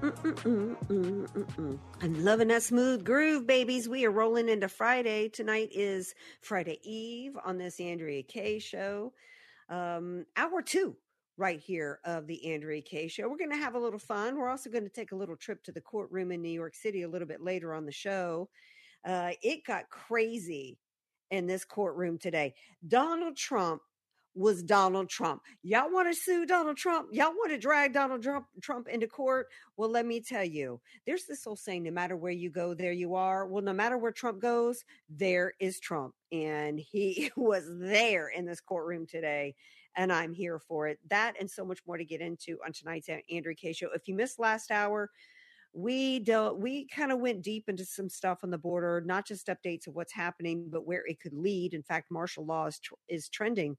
I'm loving that smooth groove, babies. We are rolling into Friday. Tonight is Friday Eve on this Andrea Kaye show. Um, hour two, right here of the Andrea Kaye show. We're going to have a little fun. We're also going to take a little trip to the courtroom in New York City a little bit later on the show. Uh, it got crazy in this courtroom today. Donald Trump was Donald Trump. Y'all want to sue Donald Trump? Y'all want to drag Donald Trump, Trump into court? Well, let me tell you, there's this old saying no matter where you go, there you are. Well, no matter where Trump goes, there is Trump. And he was there in this courtroom today. And I'm here for it. That and so much more to get into on tonight's Andrea Kaye show. If you missed last hour, we dealt we kind of went deep into some stuff on the border not just updates of what's happening but where it could lead in fact martial law is, tr- is trending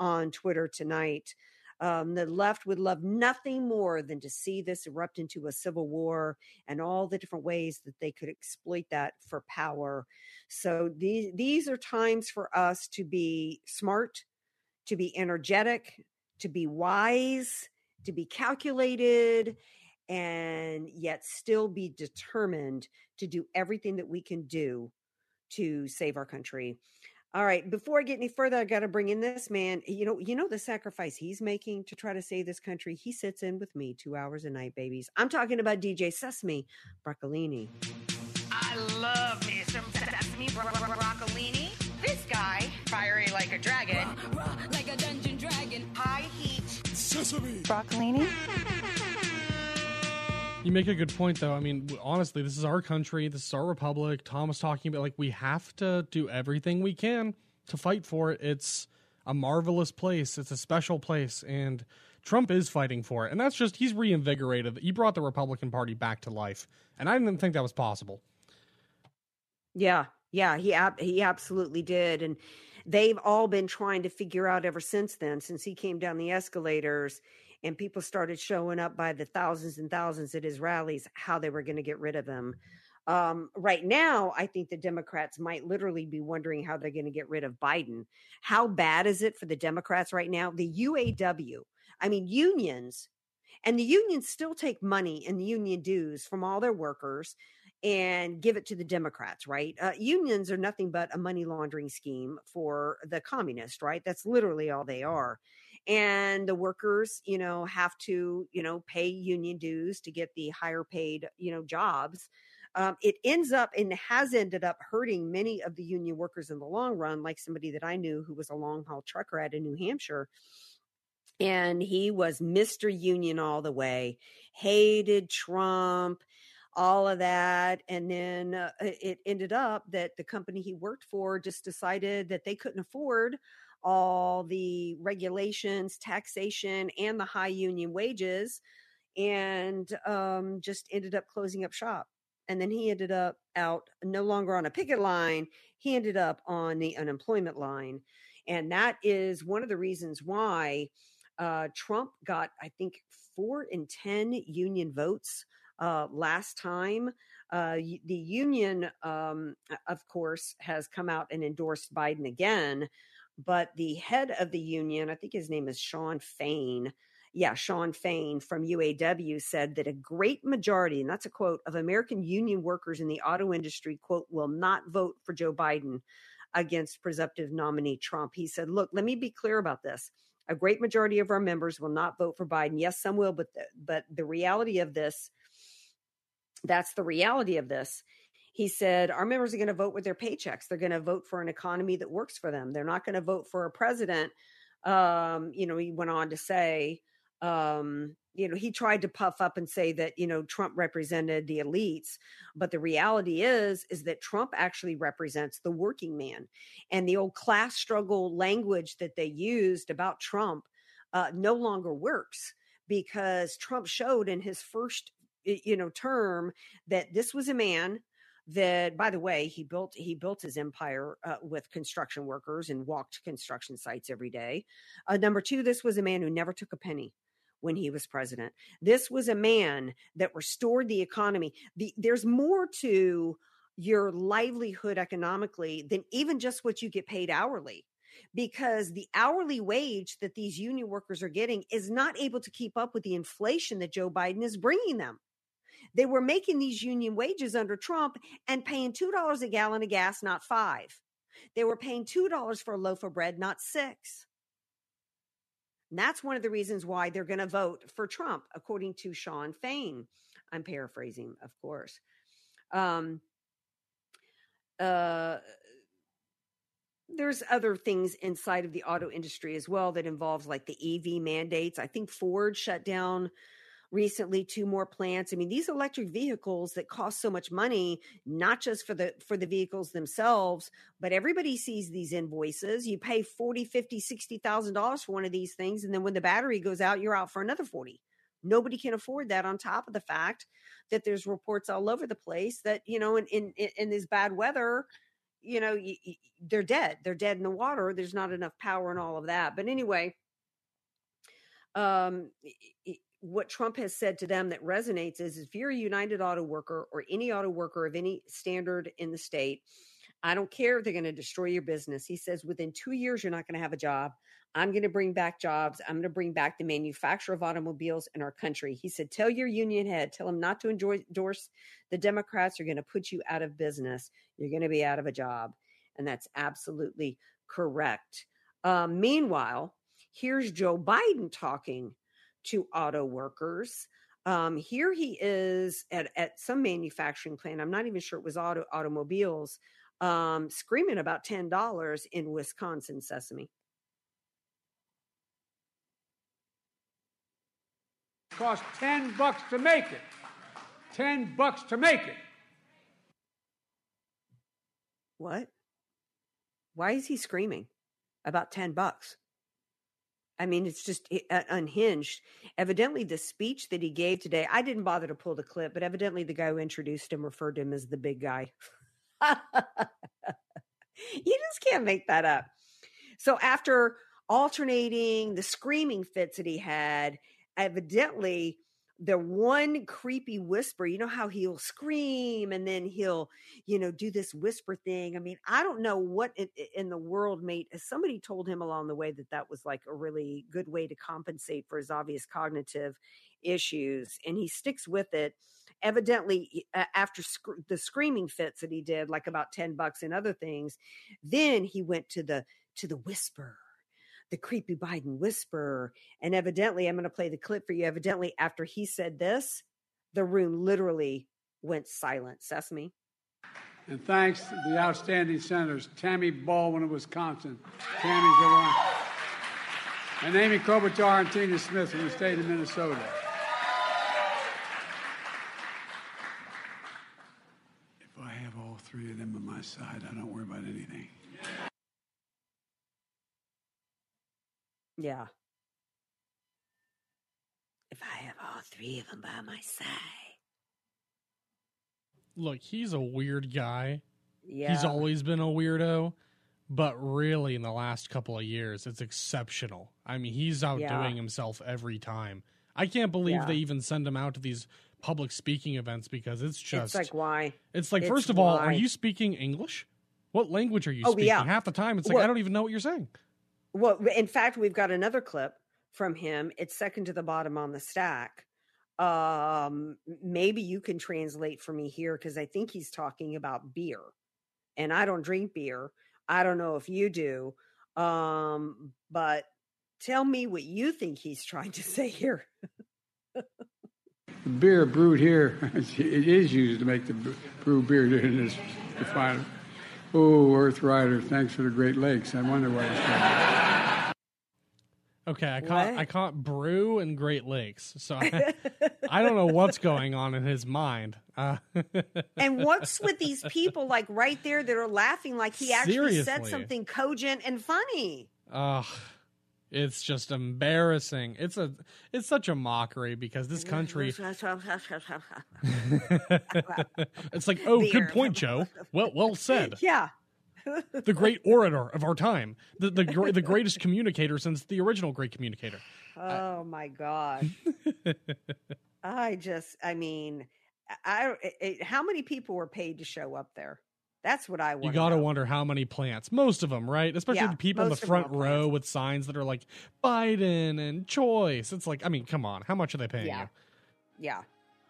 on twitter tonight um, the left would love nothing more than to see this erupt into a civil war and all the different ways that they could exploit that for power so these these are times for us to be smart to be energetic to be wise to be calculated and yet still be determined to do everything that we can do to save our country. All right, before I get any further, I got to bring in this man. You know, you know the sacrifice he's making to try to save this country. He sits in with me 2 hours a night, babies. I'm talking about DJ Sesame Broccolini. I love me some sesame bro- bro- broccolini. This guy, fiery like a dragon, like a dungeon dragon. high heat. Broccolini? You make a good point, though. I mean, honestly, this is our country. This is our republic. Tom was talking about like we have to do everything we can to fight for it. It's a marvelous place. It's a special place, and Trump is fighting for it. And that's just he's reinvigorated. He brought the Republican Party back to life, and I didn't think that was possible. Yeah, yeah, he ab- he absolutely did, and they've all been trying to figure out ever since then, since he came down the escalators, and people started showing up by the thousands and thousands at his rallies, how they were going to get rid of him. Um, right now, I think the Democrats might literally be wondering how they're going to get rid of Biden. How bad is it for the Democrats right now? The UAW, I mean, unions, and the unions still take money and the union dues from all their workers and give it to the Democrats, right? Uh, unions are nothing but a money laundering scheme for the communists, right? That's literally all they are. And the workers, you know, have to, you know, pay union dues to get the higher paid, you know, jobs. Um, it ends up and has ended up hurting many of the union workers in the long run, like somebody that I knew who was a long haul trucker out in New Hampshire and he was Mr. Union all the way, hated Trump, all of that. And then uh, it ended up that the company he worked for just decided that they couldn't afford all the regulations, taxation, and the high union wages, and um, just ended up closing up shop. And then he ended up out no longer on a picket line, he ended up on the unemployment line. And that is one of the reasons why uh, Trump got, I think, four in 10 union votes uh, last time. Uh, the union, um, of course, has come out and endorsed Biden again. But the head of the union, I think his name is Shawn Fain. Yeah, Shawn Fain from UAW said that a great majority, and that's a quote, of American union workers in the auto industry, quote, will not vote for Joe Biden against presumptive nominee Trump. He said, look, let me be clear about this. A great majority of our members will not vote for Biden. Yes, some will, but the, but the reality of this, that's the reality of this, he said our members are going to vote with their paychecks. They're going to vote for an economy that works for them. They're not going to vote for a president. Um, you know he went on to say um, you know he tried to puff up and say that you know trump represented the elites but the reality is is that trump actually represents the working man. And the old class struggle language that they used about trump uh, no longer works because trump showed in his first you know term that this was a man that by the way he built he built his empire uh, with construction workers and walked construction sites every day uh, number two this was a man who never took a penny when he was president. This was a man that restored the economy. The, there's more to your livelihood economically than even just what you get paid hourly because the hourly wage that these union workers are getting is not able to keep up with the inflation that Joe Biden is bringing them. They were making these union wages under Trump and paying $2 a gallon of gas, not five. They were paying $2 for a loaf of bread, not six. And that's one of the reasons why they're going to vote for Trump, according to Shawn Fain. I'm paraphrasing, of course. Um, uh, there's other things inside of the auto industry as well that involves like the EV mandates. I think Ford shut down recently two more plants. I mean these electric vehicles that cost so much money not just for the for the vehicles themselves but everybody sees these invoices. You pay 40 50 60 thousand dollars for one of these things and then when the battery goes out you're out for another 40 nobody can afford that on top of the fact that there's reports all over the place that you know in in in this bad weather you know they're dead. They're dead in the water. There's not enough power and all of that. But anyway um what Trump has said to them that resonates is if you're a United Auto Worker or any auto worker of any standard in the state, I don't care if they're going to destroy your business. He says within two years, you're not going to have a job. I'm going to bring back jobs. I'm going to bring back the manufacture of automobiles in our country. He said, Tell your union head, tell them not to endorse the Democrats. You're going to put you out of business. You're going to be out of a job. And that's absolutely correct. Um, meanwhile, here's Joe Biden talking to auto workers. Um, here he is at, at some manufacturing plant. I'm not even sure it was auto automobiles, um, screaming about ten dollars in Wisconsin sesame. Cost ten bucks to make it. Ten bucks to make it. What? Why is he screaming about ten bucks? I mean, it's just unhinged. Evidently, the speech that he gave today, I didn't bother to pull the clip, but evidently the guy who introduced him referred to him as the big guy. you just can't make that up. So, after alternating the screaming fits that he had, evidently the one creepy whisper, you know how he'll scream and then he'll, you know, do this whisper thing. I mean, I don't know what in, in, the world made. Uh, somebody told him along the way that that was like a really good way to compensate for his obvious cognitive issues, and he sticks with it. Evidently, after sc- the screaming fits that he did, like about ten bucks and other things, then he went to the to the whisper the creepy Biden whisperer. And evidently, I'm going to play the clip for you. Evidently, after he said this, the room literally went silent. Sesame. And thanks to the outstanding senators, Tammy Baldwin of Wisconsin, Tammy's the one, and Amy Klobuchar and Tina Smith from the state of Minnesota. If I have all three of them on my side, I don't worry about anything. Yeah. If I have all three of them by my side. Look, he's a weird guy. Yeah. He's always been a weirdo, but really in the last couple of years, it's exceptional. I mean, he's outdoing yeah. himself every time. I can't believe yeah. they even send him out to these public speaking events because it's just it's like why it's like it's first of all are you speaking english what language are you oh, speaking yeah. half the time it's like well, i don't even know what you're saying well, in fact, we've got another clip from him. It's second to the bottom on the stack. Um, maybe you can translate for me here because I think he's talking about beer, and I don't drink beer. I don't know if you do, um, but tell me what you think he's trying to say here. Beer brewed here, it is used to make the brew beer in this refinery. Oh, Earth Rider, thanks for the Great Lakes. I wonder why it's called. Okay, I can't I can't brew and Great Lakes, so I, I don't know what's going on in his mind. Uh, and what's with these people like right there that are laughing like he actually said something cogent and funny? Ugh, it's just embarrassing. It's a it's such a mockery because this country. it's like, oh, Beer. good point, Joe. Well, well said. yeah. The great orator of our time, the the the greatest communicator since the original great communicator. Oh my god. I just I mean I, I it, how many people were paid to show up there? That's what I want. You got to wonder how many plants. Most of them, right? Especially Yeah, the people in the most of them front row with signs that are like Biden and choice. It's like, I mean, come on, how much are they paying Yeah. you? Yeah.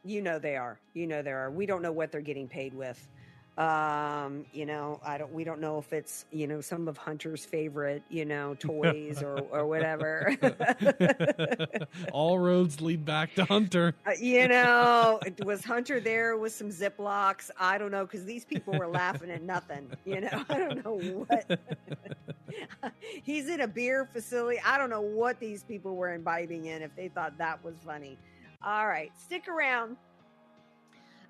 You know they are. You know they are. We don't know what they're getting paid with. Um, you know, I don't we don't know if it's, you know, some of Hunter's favorite, you know, toys or or whatever. All roads lead back to Hunter. Uh, you know, was Hunter there with some Ziplocs? I don't know because these people were laughing at nothing. You know, I don't know what. He's in a beer facility. I don't know what these people were imbibing in if they thought that was funny. All right, stick around.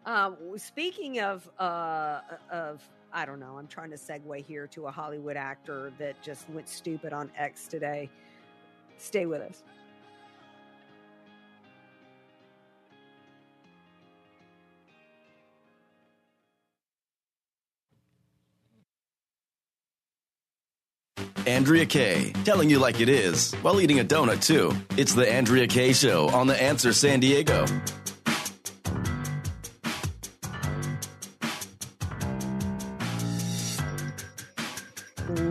Um, speaking of uh, of I don't know, I'm trying to segue here to a Hollywood actor that just went stupid on X today. Stay with us. Andrea Kaye, telling you like it is while eating a donut too. It's the Andrea Kaye Show on The Answer San Diego.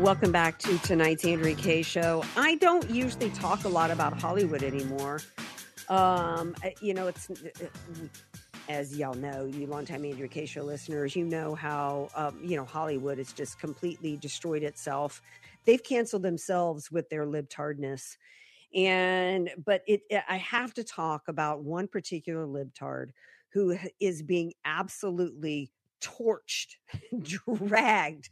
Welcome back to tonight's Andrea Kaye show. I don't usually talk a lot about Hollywood anymore. Um, you know, it's as y'all know, you longtime Andrea Kaye show listeners, you know how um, you know Hollywood has just completely destroyed itself. They've canceled themselves with their libtardness, and but it, I have to talk about one particular libtard who is being absolutely torched, dragged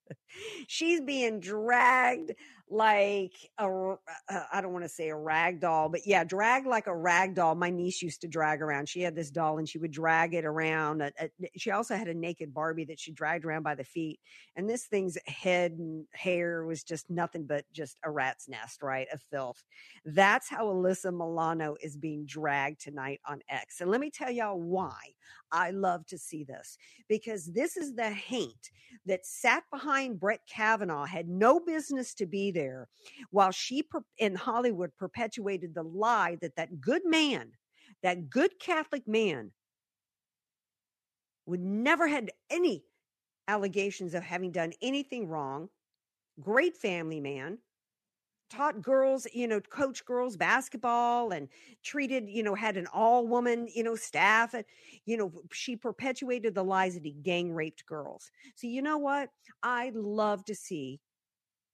she's being dragged like a uh, I don't want to say a rag doll, but yeah, dragged like a rag doll. My niece used to drag around. She had this doll and she would drag it around. Uh, uh, She also had a naked Barbie that she dragged around by the feet. And this thing's head and hair was just nothing but just a rat's nest, right? Of filth. That's how Alyssa Milano is being dragged tonight on X. And let me tell y'all why I love to see this because this is the haint that sat behind Brett Kavanaugh, had no business to be there, while she per- in Hollywood perpetuated the lie that that good man, that good Catholic man, would never had any allegations of having done anything wrong. Great family man, taught girls, you know, coach girls basketball and treated, you know, had an all woman, you know, staff. And, you know, she perpetuated the lies that he gang raped girls. So, you know what? I love to see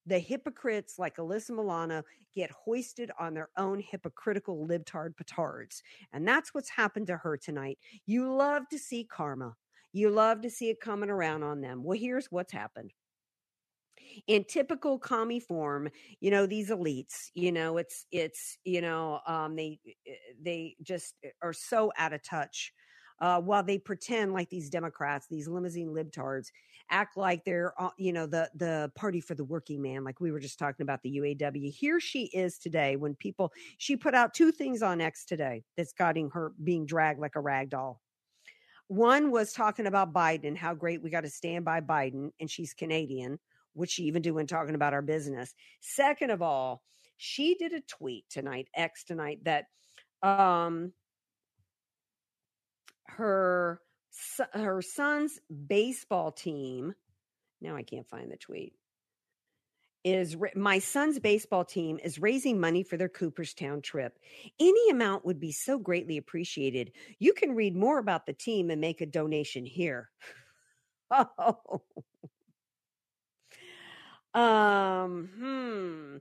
the hypocrites like Alyssa Milano get hoisted on their own hypocritical libtard petards. And that's what's happened to her tonight. You love to see karma. You love to see it coming around on them. Well, here's what's happened in typical commie form you know these elites you know it's it's you know um they they just are so out of touch uh while they pretend like these democrats these limousine libtards act like they're you know the the party for the working man like we were just talking about the uaw here she is today when people she put out two things on x today that's gotten her being dragged like a rag doll. One was talking about biden how great we got to stand by biden and she's canadian which she even do when talking about our business. Second of all, she did a tweet tonight, X tonight, that um her her son's baseball team. Now I can't find the tweet. Is my son's baseball team is raising money for their Cooperstown trip. Any amount would be so greatly appreciated. You can read more about the team and make a donation here. Oh, um, hmm.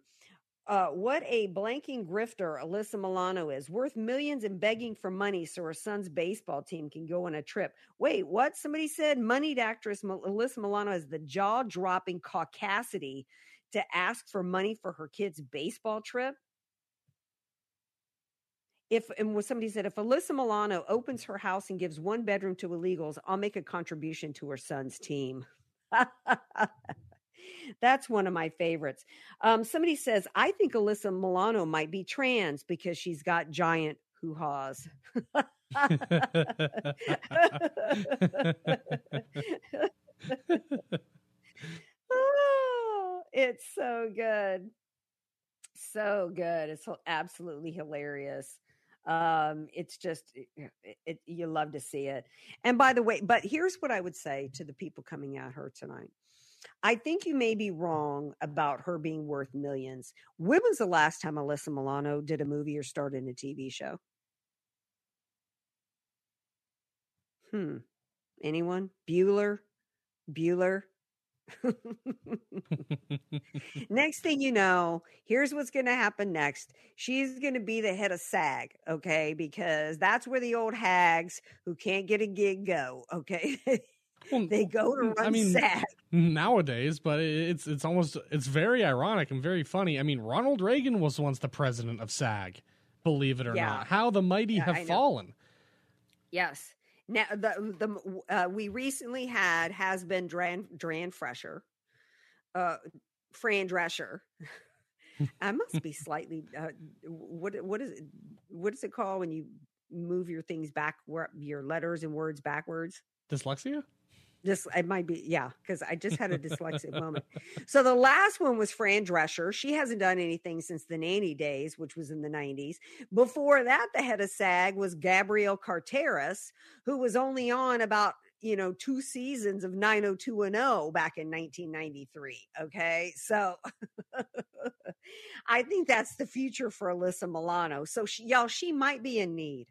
Uh, what a blanking grifter Alyssa Milano is, worth millions and begging for money so her son's baseball team can go on a trip. Wait, what? Somebody said moneyed actress Alyssa Milano has the jaw dropping caucasity to ask for money for her kid's baseball trip. If and somebody said if Alyssa Milano opens her house and gives one bedroom to illegals, I'll make a contribution to her son's team. That's one of my favorites. Um, somebody says, I think Alyssa Milano might be trans because she's got giant hoo haws. oh, it's so good. So good. It's absolutely hilarious um it's just it, it, you love to see it and by the way but here's what i would say to the people coming at her tonight I think you may be wrong about her being worth millions. When was the last time Alyssa Milano did a movie or started a TV show? Hmm. Anyone? Bueller? Bueller? next thing you know, here's what's going to happen next. She's going to be the head of SAG, okay? Because that's where the old hags who can't get a gig go, okay? Well, they go to run I mean, SAG nowadays, but it's it's almost it's very ironic and very funny. I mean, Ronald Reagan was once the president of SAG, believe it or yeah. not. How the mighty yeah, have fallen. Yes. Now the the uh, we recently had has been Dran Dran Fresher, uh, Fran Drescher. I must be slightly uh, what what is it, what is it called when you move your things back your letters and words backwards? Dyslexia. This it might be yeah because I just had a dyslexic moment. So the last one was Fran Drescher. She hasn't done anything since the nanny days, which was in the nineties. Before that, the head of SAG was Gabrielle Carteris, who was only on about you know two seasons of 90210 back in 1993 okay so i think that's the future for alyssa milano so she, y'all she might be in need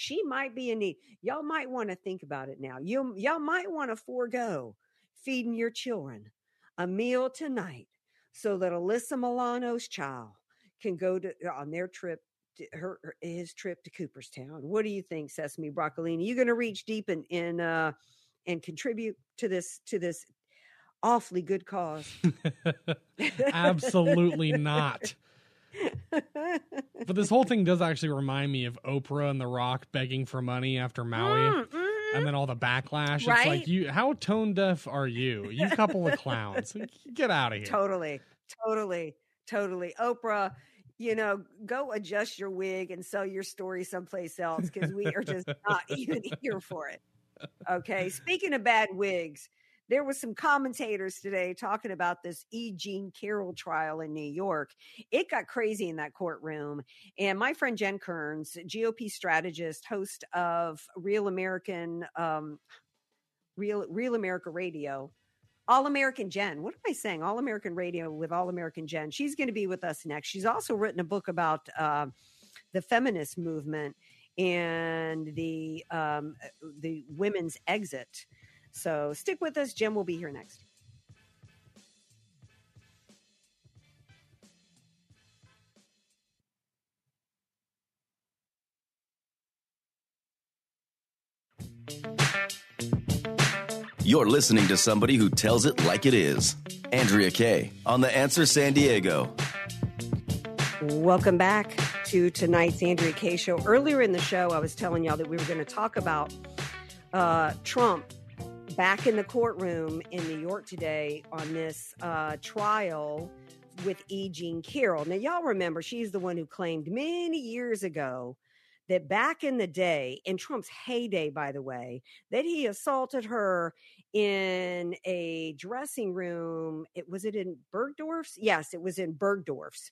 she might be in need. Y'all might want to think about it now. You y'all might want to forego feeding your children a meal tonight so that Alyssa Milano's child can go to on their trip her, her, his trip to Cooperstown. What do you think, Sesame Broccolini? You going to reach deep and in, in uh and contribute to this to this awfully good cause? Absolutely not but this whole thing does actually remind me of Oprah and The Rock begging for money after Maui. Mm, mm-hmm. And then all the backlash. Right? It's like you how tone deaf are you? You couple of clowns. Get out of here. Totally. Totally. Totally. Oprah, you know, go adjust your wig and sell your story someplace else because we are just not even here for it. Okay. Speaking of bad wigs, there was some commentators today talking about this E. Jean Carroll trial in New York. It got crazy in that courtroom. And my friend Jen Kearns, GOP strategist, host of Real American, um, Real Real America Radio, All American Jen. What am I saying? All American Radio with All American Jen. She's going to be with us next. She's also written a book about uh, the feminist movement and the um, the women's exit. So stick with us. Jim will be here next. You're listening to somebody who tells it like it is. Andrea Kaye on The Answer San Diego. Welcome back to tonight's Andrea Kaye show. Earlier in the show, I was telling y'all that we were going to talk about uh, Trump back in the courtroom in New York today on this uh, trial with E. Jean Carroll. Now, y'all remember she's the one who claimed many years ago that back in the day, in Trump's heyday, by the way, that he assaulted her in a dressing room. It was it in Bergdorf's? Yes, it was in Bergdorf's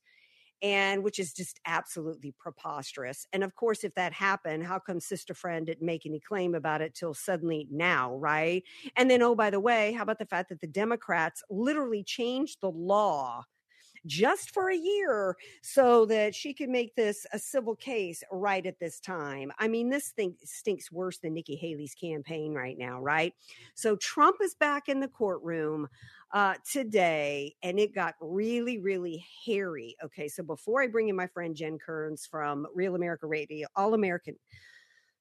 and which is just absolutely preposterous. And of course, if that happened, how come Sister Friend didn't make any claim about it till suddenly now, right? And then, oh, by the way, how about the fact that the Democrats literally changed the law just for a year so that she could make this a civil case right at this time. I mean, this thing stinks worse than Nikki Haley's campaign right now, right? So Trump is back in the courtroom uh, today, and it got really, really hairy. Okay, so before I bring in my friend Jen Kearns from Real America Radio, All American,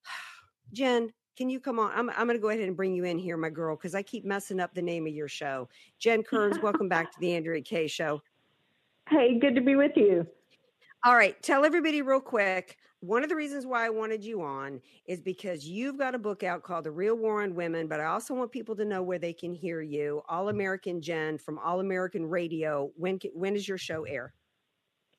Jen, can you come on? I'm, I'm going to go ahead and bring you in here, my girl, because I keep messing up the name of your show. Jen Kearns, welcome back to the Andrea Kaye Show. Hey, good to be with you. All right, tell everybody real quick. One of the reasons why I wanted you on is because you've got a book out called The Real War on Women, but I also want people to know where they can hear you. All American Jen from All American Radio. When when does your show air?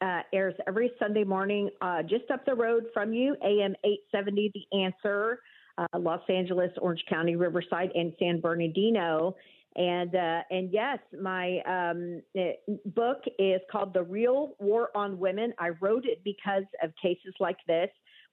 Uh, airs every Sunday morning, uh, just up the road from you, AM 870 The Answer, uh, Los Angeles, Orange County, Riverside, and San Bernardino. And uh, and yes, my um, eh, book is called The Real War on Women. I wrote it because of cases like this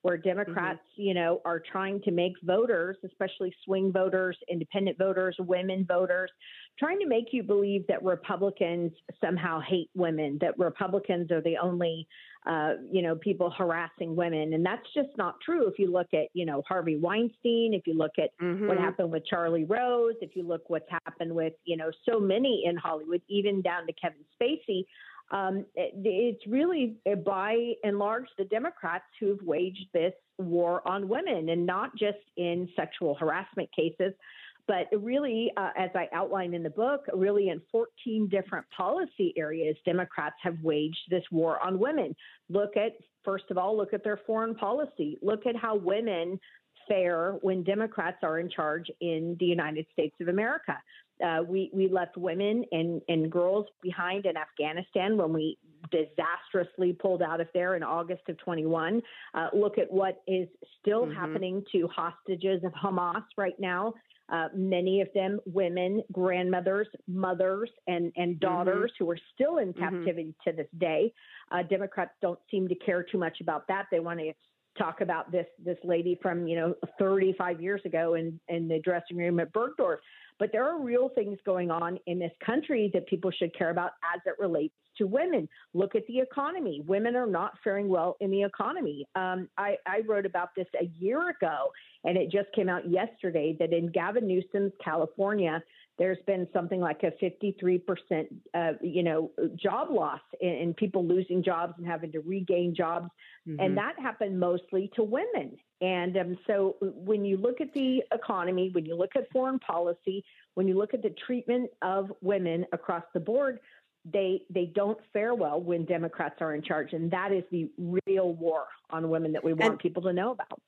where Democrats, mm-hmm. you know, are trying to make voters, especially swing voters, independent voters, women voters, trying to make you believe that Republicans somehow hate women, that Republicans are the only, uh, you know, people harassing women. And that's just not true. If you look at, you know, Harvey Weinstein, if you look at mm-hmm. what happened with Charlie Rose, if you look what's happened with, you know, so many in Hollywood, even down to Kevin Spacey, um, it, it's really uh, by and large the Democrats who've waged this war on women, and not just in sexual harassment cases, but really, uh, as I outline in the book, really in 14 different policy areas, Democrats have waged this war on women. Look at, first of all, look at their foreign policy. Look at how women fare when Democrats are in charge in the United States of America. Uh, we we left women and and girls behind in Afghanistan when we disastrously pulled out of there in August of 21. Uh, look at what is still mm-hmm. happening to hostages of Hamas right now. Uh, many of them women, grandmothers, mothers, and and mm-hmm. daughters mm-hmm. who are still in mm-hmm. captivity mm-hmm. to this day. Uh, Democrats don't seem to care too much about that. They want to talk about this this lady from you know 35 years ago in in the dressing room at Bergdorf. But there are real things going on in this country that people should care about as it relates to women. Look at the economy. Women are not faring well in the economy. Um, I, I wrote about this a year ago, and it just came out yesterday that in Gavin Newsom's California, there's been something like a 53%, uh, you know, job loss and, people losing jobs and having to regain jobs. Mm-hmm. And that happened mostly to women. And um, so when you look at the economy, when you look at foreign policy, when you look at the treatment of women across the board, they they don't fare well when Democrats are in charge, and that is the real war on women that we want and, people to know about.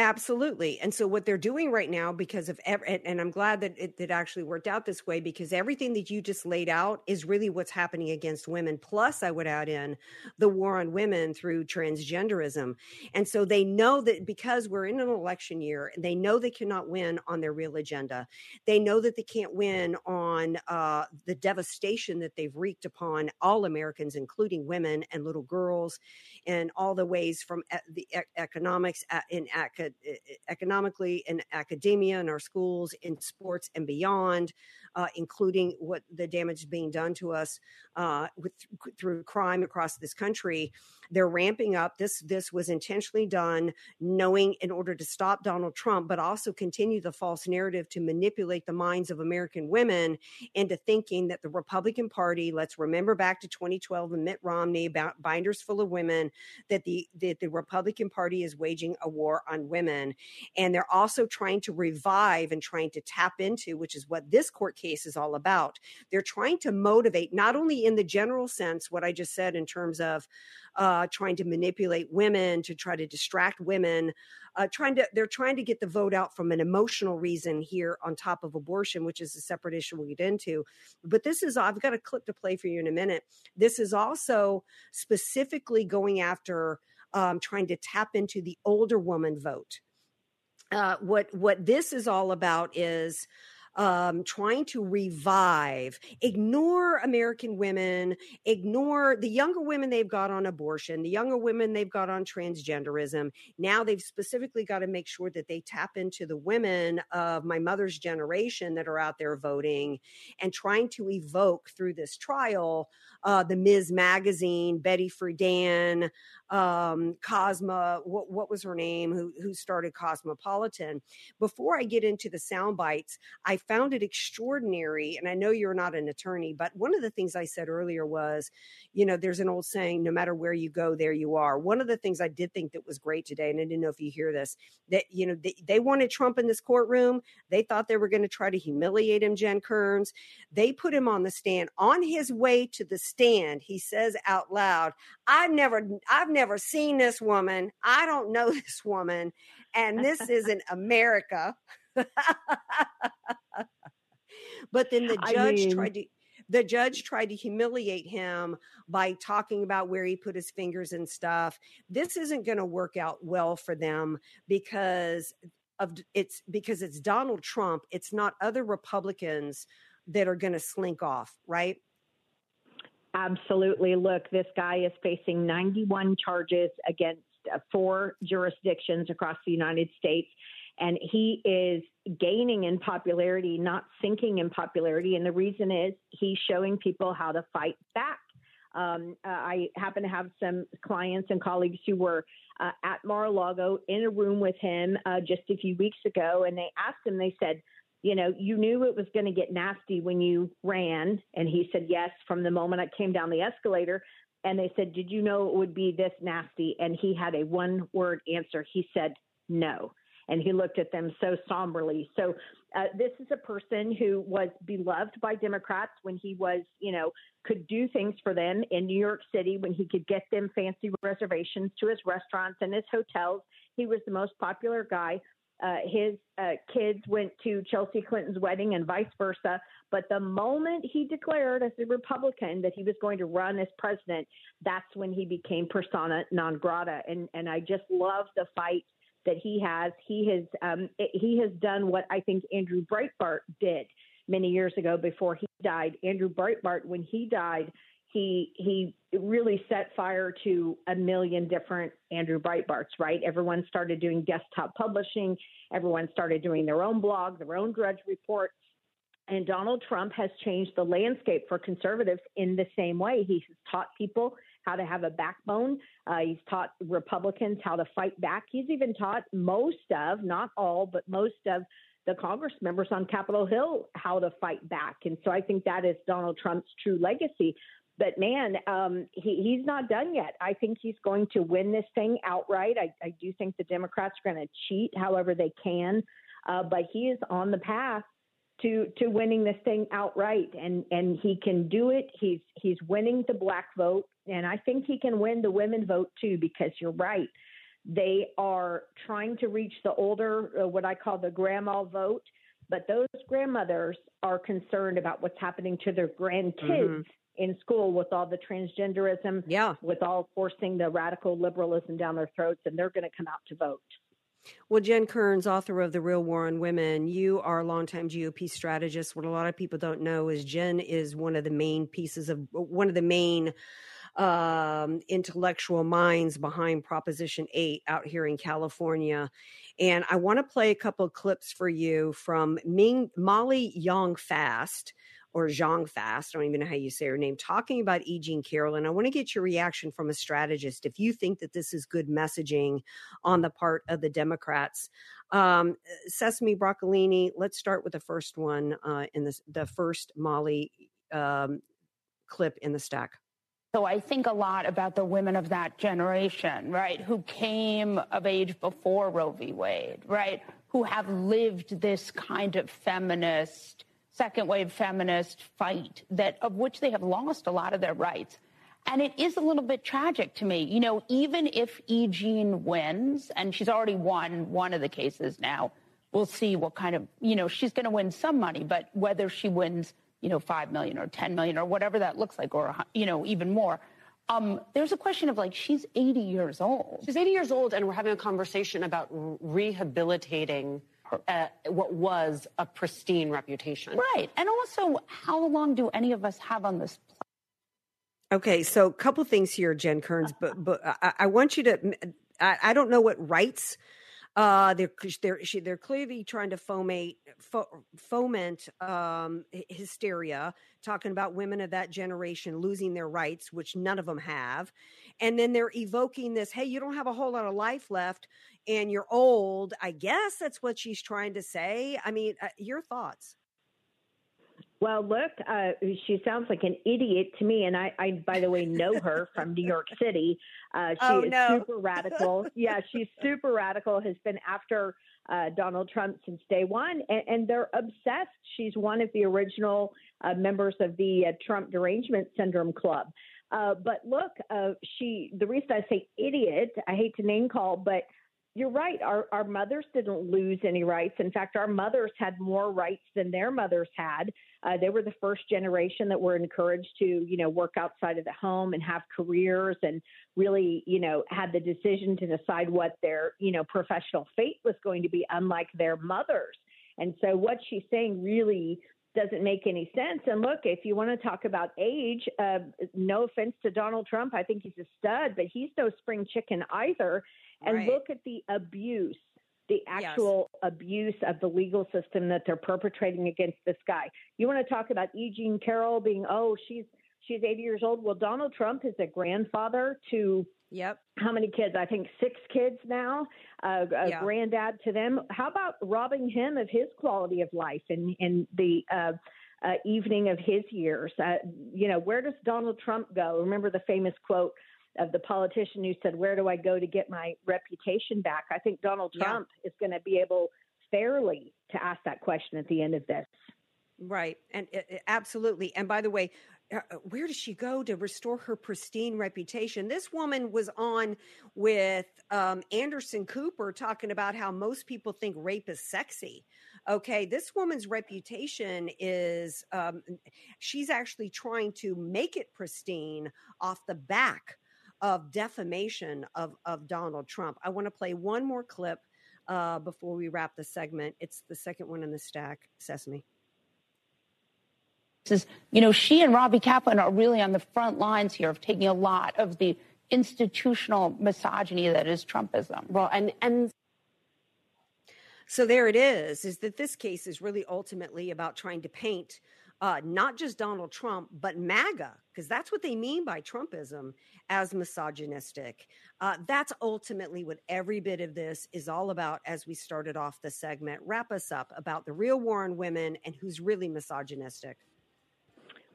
Absolutely. And so what they're doing right now because of and I'm glad that it, it actually worked out this way because everything that you just laid out is really what's happening against women. Plus I would add in the war on women through transgenderism. And so they know that because we're in an election year, they know they cannot win on their real agenda. They know that they can't win on uh, the devastation that they've wreaked upon all Americans, including women and little girls, and all the ways from the economics in academics economically in academia, in our schools, in sports, and beyond, uh, including what the damage being done to us uh, with, through crime across this country. They're ramping up. This this was intentionally done, knowing in order to stop Donald Trump, but also continue the false narrative to manipulate the minds of American women into thinking that the Republican Party. Let's remember back to 2012 and Mitt Romney, binders full of women, that the that the Republican Party is waging a war on women, and they're also trying to revive and trying to tap into, which is what this court case is all about. They're trying to motivate not only in the general sense what I just said in terms of uh, trying to manipulate women, to try to distract women, uh, trying to they're trying to get the vote out from an emotional reason here on top of abortion, which is a separate issue we'll get into. But this is I've got a clip to play for you in a minute. This is also specifically going after um, trying to tap into the older woman vote. Uh, what what this is all about is um, trying to revive, ignore American women, ignore the younger women they've got on abortion, the younger women they've got on transgenderism. Now they've specifically got to make sure that they tap into the women of my mother's generation that are out there voting and trying to evoke through this trial uh, the Ms. Magazine, Betty Friedan, um, Cosma, what, what was her name, who, who started Cosmopolitan. Before I get into the sound bites, I found it extraordinary. And I know you're not an attorney, but one of the things I said earlier was, you know, there's an old saying, no matter where you go, there you are. One of the things I did think that was great today, and I didn't know if you hear this, that, you know, they, they wanted Trump in this courtroom. They thought they were going to try to humiliate him, Jen Kearns. They put him on the stand. On his way to the stand, he says out loud, I've never, I've never seen this woman. I don't know this woman. And this isn't America. but then the judge I mean, tried to the judge tried to humiliate him by talking about where he put his fingers and stuff. This isn't going to work out well for them because of it's because it's Donald Trump. It's not other Republicans that are going to slink off, right? Absolutely. Look, this guy is facing 91 charges against uh, four jurisdictions across the United States. And he is gaining in popularity, not sinking in popularity. And the reason is he's showing people how to fight back. Um, uh, I happen to have some clients and colleagues who were uh, at Mar-a-Lago in a room with him uh, just a few weeks ago, and they asked him. They said, you know, you knew it was going to get nasty when you ran. And he said, yes, from the moment I came down the escalator. And they said, did you know it would be this nasty? And he had a one word answer. He said, no. And he looked at them so somberly. So uh, this is a person who was beloved by Democrats when he was, you know, could do things for them in New York City, when he could get them fancy reservations to his restaurants and his hotels. He was the most popular guy uh, his uh, kids went to Chelsea Clinton's wedding and vice versa. But the moment he declared as a Republican that he was going to run as president, that's when he became persona non grata. And and I just love the fight that he has. He has um, he has done what I think Andrew Breitbart did many years ago before he died. Andrew Breitbart, when he died, he he really set fire to a million different Andrew Breitbarts, right? Everyone started doing desktop publishing, everyone started doing their own blog, their own Drudge Report. And Donald Trump has changed the landscape for conservatives in the same way. He has taught people how to have a backbone. Uh, he's taught Republicans how to fight back. He's even taught most of, not all, but most of the Congress members on Capitol Hill how to fight back. And so I think that is Donald Trump's true legacy. But man, um, he, he's not done yet. I think he's going to win this thing outright. I, I do think the Democrats are going to cheat however they can, uh, but he is on the path to to winning this thing outright, and and he can do it. He's he's winning the black vote, and I think he can win the women vote too. Because you're right, they are trying to reach the older, uh, what I call the grandma vote, but those grandmothers are concerned about what's happening to their grandkids. Mm-hmm in school with all the transgenderism, yeah, with all forcing the radical liberalism down their throats, and they're going to come out to vote. Well, Jen Kearns, author of The Real War on Women, you are a longtime GOP strategist. What a lot of people don't know is Jen is one of the main pieces of one of the main um, intellectual minds behind Proposition 8 out here in California. And I want to play a couple of clips for you from Ming, Molly Young Fast or Zhang Fast, I don't even know how you say her name, talking about E. Jean Carroll. And I want to get your reaction from a strategist if you think that this is good messaging on the part of the Democrats. Um, Sesame Broccolini, let's start with the first one uh, in this, the first Molly um, clip in the stack. So I think a lot about the women of that generation, right, who came of age before Roe v. Wade, right, who have lived this kind of feminist second wave feminist fight that of which they have lost a lot of their rights. And it is a little bit tragic to me. You know, even if E. Jean wins, and she's already won one of the cases now, we'll see what kind of, you know, she's going to win some money, but whether she wins, you know, 5 million or 10 million or whatever that looks like, or, you know, even more. Um, there's a question of like, she's 80 years old. She's 80 years old, and we're having a conversation about rehabilitating uh, what was a pristine reputation. Right. And also, how long do any of us have on this Okay, so a couple things here, Jen Kearns, but but I, I want you to. I, I, don't know what rights. Uh, they're they're she, they're clearly trying to foment fo- foment um, hysteria, talking about women of that generation losing their rights, which none of them have, and then they're evoking this. Hey, you don't have a whole lot of life left, and you're old. I guess that's what she's trying to say. I mean, uh, your thoughts? Well, look, uh, she sounds like an idiot to me. And I, I by the way, know her from New York City. Uh, she oh, is no. super radical. yeah, she's super radical, has been after uh, Donald Trump since day one. And, and they're obsessed. She's one of the original uh, members of the uh, Trump Derangement Syndrome Club. Uh, but look, she, the reason I say idiot, I hate to name call, but you're right. Our, our mothers didn't lose any rights. In fact, our mothers had more rights than their mothers had. Uh, they were the first generation that were encouraged to, you know, work outside of the home and have careers and really, you know, had the decision to decide what their, you know, professional fate was going to be, unlike their mothers. And so what she's saying really doesn't make any sense. And look, if you want to talk about age, uh, no offense to Donald Trump, I think he's a stud, but he's no spring chicken either. And right. look at the abuse the actual yes. abuse of the legal system that they're perpetrating against this guy. You want to talk about E. Jean Carroll being, oh, she's she's 80 years old. Well, Donald Trump is a grandfather to yep. How many kids? I think six kids now. Uh, a yeah. granddad to them. How about robbing him of his quality of life and in the uh, uh, evening of his years? Uh, you know, where does Donald Trump go? Remember the famous quote of the politician who said, Where do I go to get my reputation back? I think Donald Trump yeah. is going to be able fairly to ask that question at the end of this. Right. And absolutely. And by the way, where does she go to restore her pristine reputation? This woman was on with um, Anderson Cooper talking about how most people think rape is sexy. Okay, this woman's reputation is, um, she's actually trying to make it pristine off the back of defamation of, of Donald Trump. I want to play one more clip uh, before we wrap the segment. It's the second one in the stack, Sesame. Says, you know, she and Robbie Kaplan are really on the front lines here of taking a lot of the institutional misogyny that is Trumpism. Well, and and so there it is. Is that this case is really ultimately about trying to paint uh, not just Donald Trump, but MAGA, because that's what they mean by Trumpism as misogynistic. Uh, that's ultimately what every bit of this is all about as we started off the segment. Wrap us up about the real war on women and who's really misogynistic.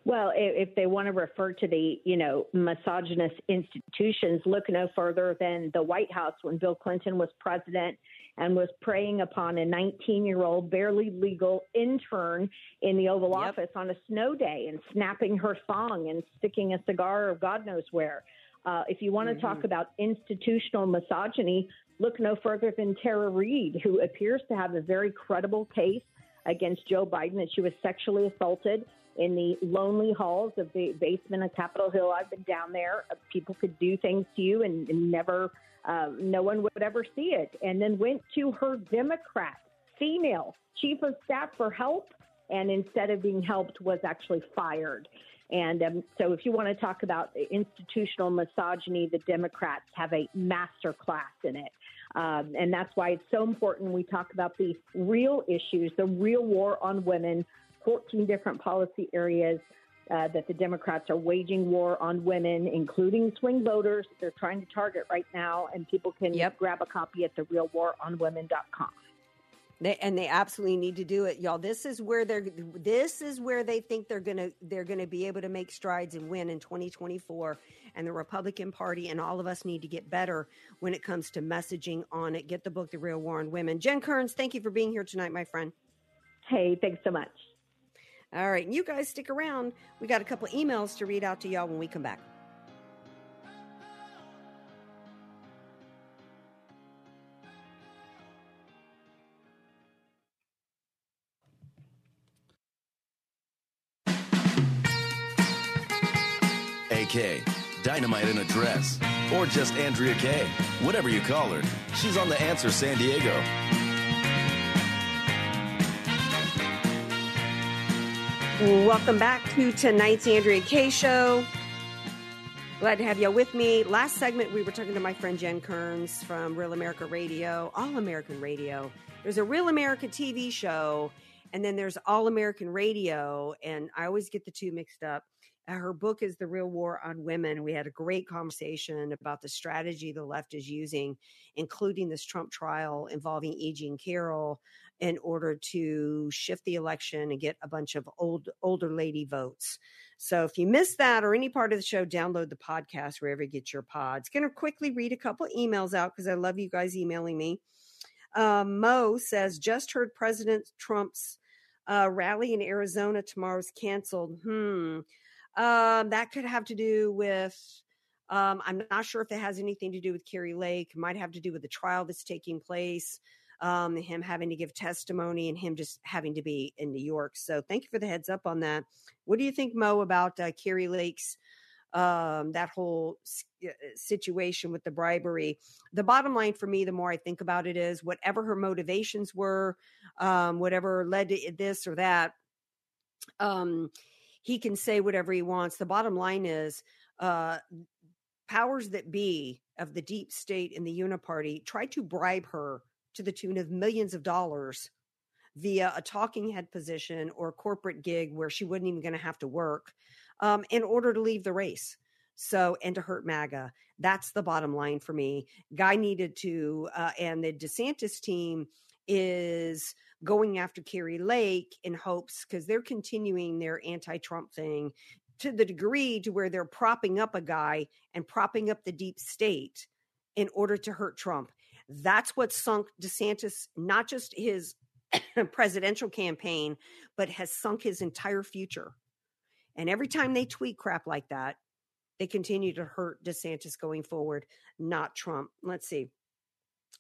Well, if they want to refer to the, you know, misogynist institutions, look no further than the White House when Bill Clinton was president and was preying upon a 19 year old, barely legal intern in the Oval yep. Office on a snow day and snapping her thong and sticking a cigar or God knows where. Uh, if you want to mm-hmm. talk about institutional misogyny, look no further than Tara Reade, who appears to have a very credible case against Joe Biden that she was sexually assaulted in the lonely halls of the basement of Capitol Hill. I've been down there. People could do things to you and, and never uh, no one would ever see it. And then went to her Democrat female chief of staff for help, and instead of being helped, was actually fired. And um, so, if you want to talk about institutional misogyny, the Democrats have a master class in it. Um, and that's why it's so important we talk about the real issues, the real war on women, 14 different policy areas uh, that the Democrats are waging war on women, including swing voters. They're trying to target right now, and people can yep. grab a copy at therealwaronwomen.com. They, and they absolutely need to do it, y'all. This is where they're. This is where they think they're gonna they're gonna be able to make strides and win in 2024. And the Republican Party and all of us need to get better when it comes to messaging on it. Get the book, The Real War on Women. Jen Kerns, thank you for being here tonight, my friend. Hey, thanks so much. All right, and you guys stick around. We got a couple emails to read out to y'all when we come back. AK, Dynamite in a Dress, or just Andrea Kaye. Whatever you call her, she's on The Answer San Diego. Welcome back to tonight's Andrea Kaye Show. Glad to have you with me. Last segment, we were talking to my friend Jen Kerns from Real America Radio, All American Radio. There's a Real America TV show, and then there's All American Radio, and I always get the two mixed up. Uh, her book is The Real War on Women. We had a great conversation about the strategy the left is using, including this Trump trial involving E. Jean Carroll, in order to shift the election and get a bunch of old older lady votes. So if you missed that or any part of the show, download the podcast wherever you get your pods. Going to quickly read a couple emails out because I love you guys emailing me. Um, Mo says, just heard President Trump's uh, rally in Arizona tomorrow's canceled. Hmm. Um, that could have to do with. Um, I'm not sure if it has anything to do with Kari Lake. Might have to do with the trial that's taking place um, him having to give testimony and him just having to be in New York. So thank you for the heads up on that. What do you think, Mo, about uh, Kari Lake's um, that whole uh, situation with the bribery? The bottom line for me, the more I think about it, is whatever her motivations were, um, whatever led to this or that. Um, he can say whatever he wants. The bottom line is, uh, powers that be of the deep state in the Uniparty tried to bribe her to the tune of millions of dollars via a talking head position or corporate gig where she wasn't even going to have to work um, in order to leave the race. So, and to hurt MAGA. That's the bottom line for me. Guy needed to, uh, and the DeSantis team is going after Kari Lake in hopes because they're continuing their anti Trump thing to the degree to where they're propping up a guy and propping up the deep state in order to hurt Trump. That's what sunk DeSantis, not just his presidential campaign, but has sunk his entire future. And every time they tweet crap like that, they continue to hurt DeSantis going forward, not Trump. Let's see.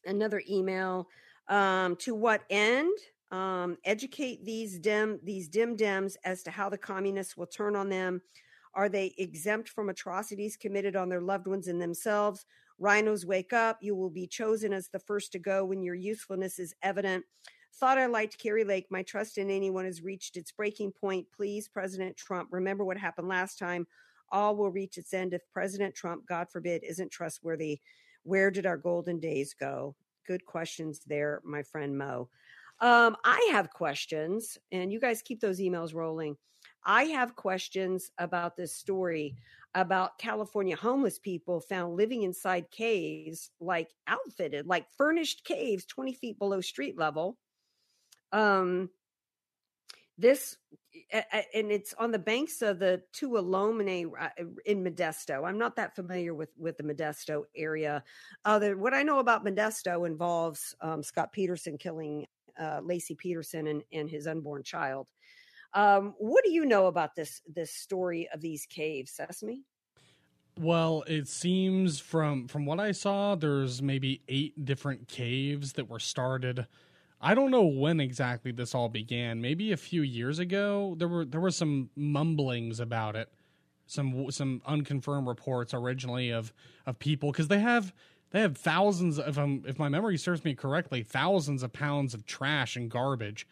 Another email. Um, to what end? Um, educate these dim these dim dems as to how the communists will turn on them. Are they exempt from atrocities committed on their loved ones and themselves? RINOs wake up. You will be chosen as the first to go when your usefulness is evident. Thought I liked Kari Lake. My trust in anyone has reached its breaking point. Please, President Trump, remember what happened last time. All will reach its end if President Trump, God forbid, isn't trustworthy. Where did our golden days go? Good questions there, my friend Mo. Um, I have questions, and you guys keep those emails rolling. I have questions about this story about California homeless people found living inside caves, like outfitted, like furnished caves 20 feet below street level. Um, this, and it's on the banks of the Tuolumne uh, in Modesto. I'm not that familiar with, with the Modesto area. Other, what I know about Modesto involves um, Scott Peterson killing uh, Laci Peterson and, and his unborn child. Um, what do you know about this this story of these caves, Sesame? Well, it seems from from what I saw, there's maybe eight different caves that were started. I don't know when exactly this all began. Maybe a few years ago. There were there were some mumblings about it, some some unconfirmed reports originally of of people because they have they have thousands. If I'm if my memory serves me correctly, thousands of pounds of trash and garbage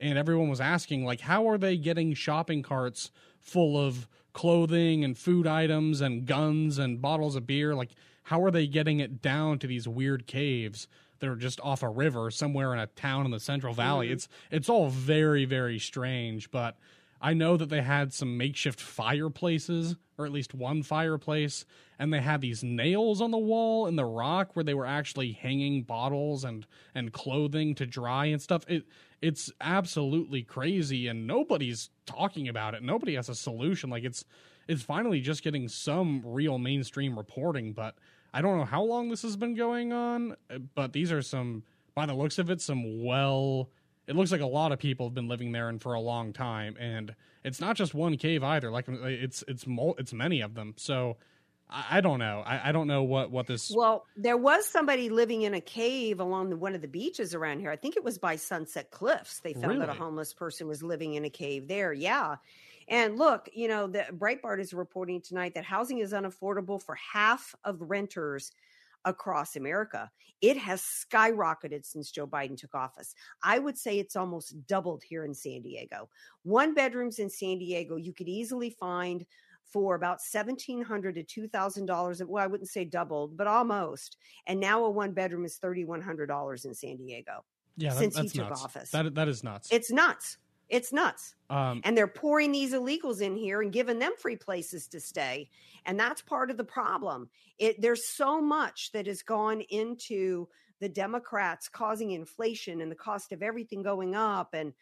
and everyone was asking like how are they getting shopping carts full of clothing and food items and guns and bottles of beer like how are they getting it down to these weird caves that are just off a river somewhere in a town in the central valley mm-hmm. it's it's all very very strange but I know that they had some makeshift fireplaces, or at least one fireplace, and they had these nails on the wall in the rock where they were actually hanging bottles and and clothing to dry and stuff. It it's absolutely crazy, and nobody's talking about it. Nobody has a solution. Like it's it's finally just getting some real mainstream reporting, but I don't know how long this has been going on. But these are some, by the looks of it, some well it looks like a lot of people have been living there and for a long time and it's not just one cave either. Like uh, it's it's it's many of them. So i, I don't know. I, I, don't know what what this well there was somebody living in a cave along the, one of the beaches around here. I think it was by sunset cliffs. They found really? that a homeless person was living in a cave there. Yeah. And look you know the breitbart is reporting tonight that housing is unaffordable for half of renters across America. It has skyrocketed since Joe Biden took office. I would say it's almost doubled here in San Diego. One bedrooms in San Diego, you could easily find for about seventeen hundred to two thousand dollars. Well, I wouldn't say doubled, but almost. And now a one bedroom is thirty one hundred dollars in San Diego. Yeah, that, since that's he took nuts. office, That that is nuts. it's nuts. It's nuts. Um, and they're pouring these illegals in here and giving them free places to stay. And that's part of the problem. It there's so much that has gone into the democrats causing inflation and the cost of everything going up. And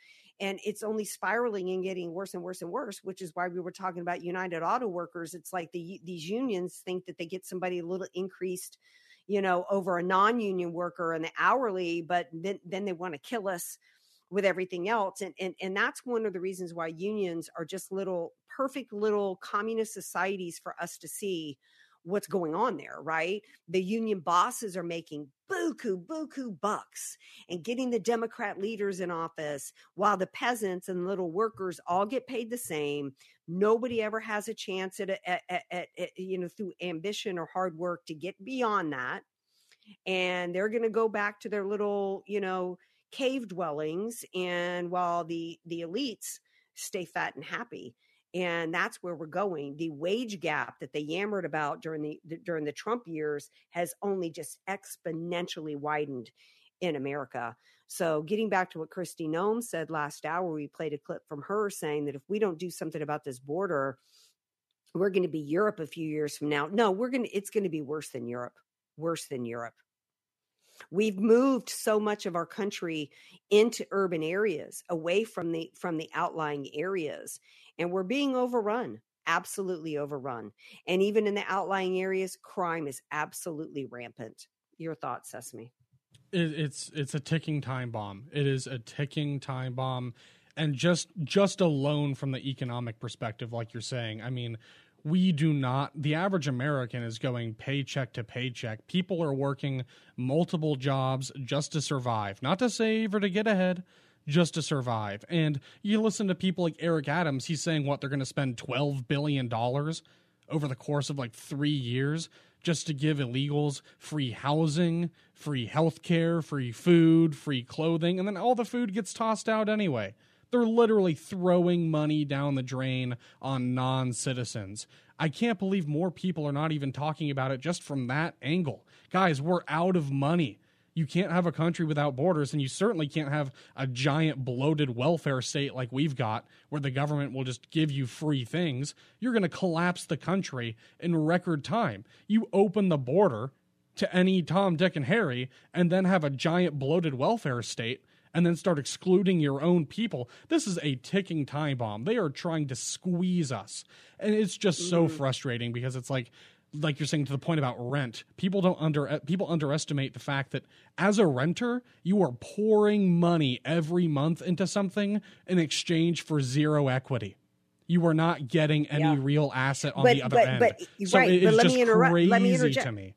and it's only spiraling and getting worse and worse and worse which is why we were talking about united auto workers. It's like the these unions think that they get somebody a little increased you know over a non-union worker and the hourly but then then they want to kill us with everything else and, and and that's one of the reasons why unions are just little perfect little communist societies for us to see what's going on there right? The union bosses are making buku buku bucks and getting the democrat leaders in office while the peasants and little workers all get paid the same. Nobody ever has a chance at, at, at, at you know through ambition or hard work to get beyond that and they're going to go back to their little you know cave dwellings and while the the elites stay fat and happy. And that's where we're going. The wage gap that they yammered about during the, the during the Trump years has only just exponentially widened in America. So getting back to what Kristi Noem said last hour we played a clip from her saying that if we don't do something about this border we're going to be Europe a few years from now. No we're going to it's going to be worse than Europe. Worse than Europe we've moved so much of our country into urban areas away from the from the outlying areas and we're being overrun absolutely overrun and even in the outlying areas crime is absolutely rampant your thoughts sesame it, it's it's a ticking time bomb. It is a ticking time bomb, and just just alone from the economic perspective, like you're saying, I mean, we do not. The average American is going paycheck to paycheck. People are working multiple jobs just to survive, not to save or to get ahead. Just to survive. And you listen to people like Eric Adams, he's saying what they're going to spend $12 billion over the course of like three years just to give illegals free housing, free health care, free food, free clothing, and then all the food gets tossed out anyway. They're literally throwing money down the drain on non citizens. I can't believe more people are not even talking about it just from that angle. Guys, we're out of money. You can't have a country without borders, and you certainly can't have a giant bloated welfare state like we've got, where the government will just give you free things. You're going to collapse the country in record time. You open the border to any Tom, Dick, and Harry, and then have a giant bloated welfare state, and then start excluding your own people. This is a ticking time bomb. They are trying to squeeze us. And it's just so mm-hmm. frustrating because it's like, like you're saying to the point about rent people don't under people underestimate the fact that as a renter you are pouring money every month into something in exchange for zero equity you are not getting any Yeah. real asset on But- the other but- end but- so right, it but is let just me interrupt- crazy let me to me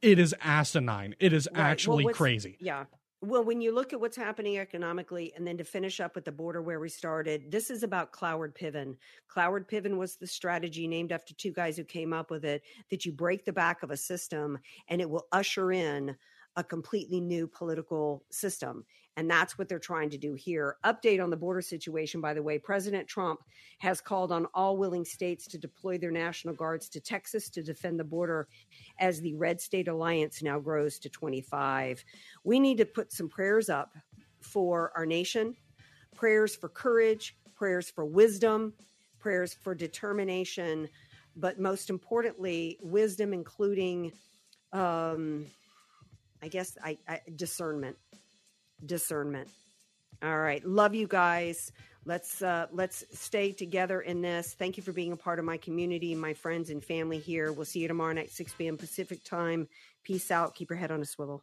it is asinine it is Right. Actually what's- crazy Yeah. Well, when you look at what's happening economically, and then to finish up with the border where we started, this is about Cloward Piven. Cloward Piven was the strategy named after two guys who came up with it that you break the back of a system and it will usher in a completely new political system. And that's what they're trying to do here. Update on the border situation, by the way. President Trump has called on all willing states to deploy their National Guards to Texas to defend the border as the Red State Alliance now grows to 25. We need to put some prayers up for our nation, prayers for courage, prayers for wisdom, prayers for determination, but most importantly, wisdom, including, um, I guess, I, I discernment. Discernment. All right, love you guys. Let's uh, let's stay together in this. Thank you for being a part of my community, my friends and family here. We'll see you tomorrow night, 6 p.m. Pacific time. Peace out. Keep your head on a swivel.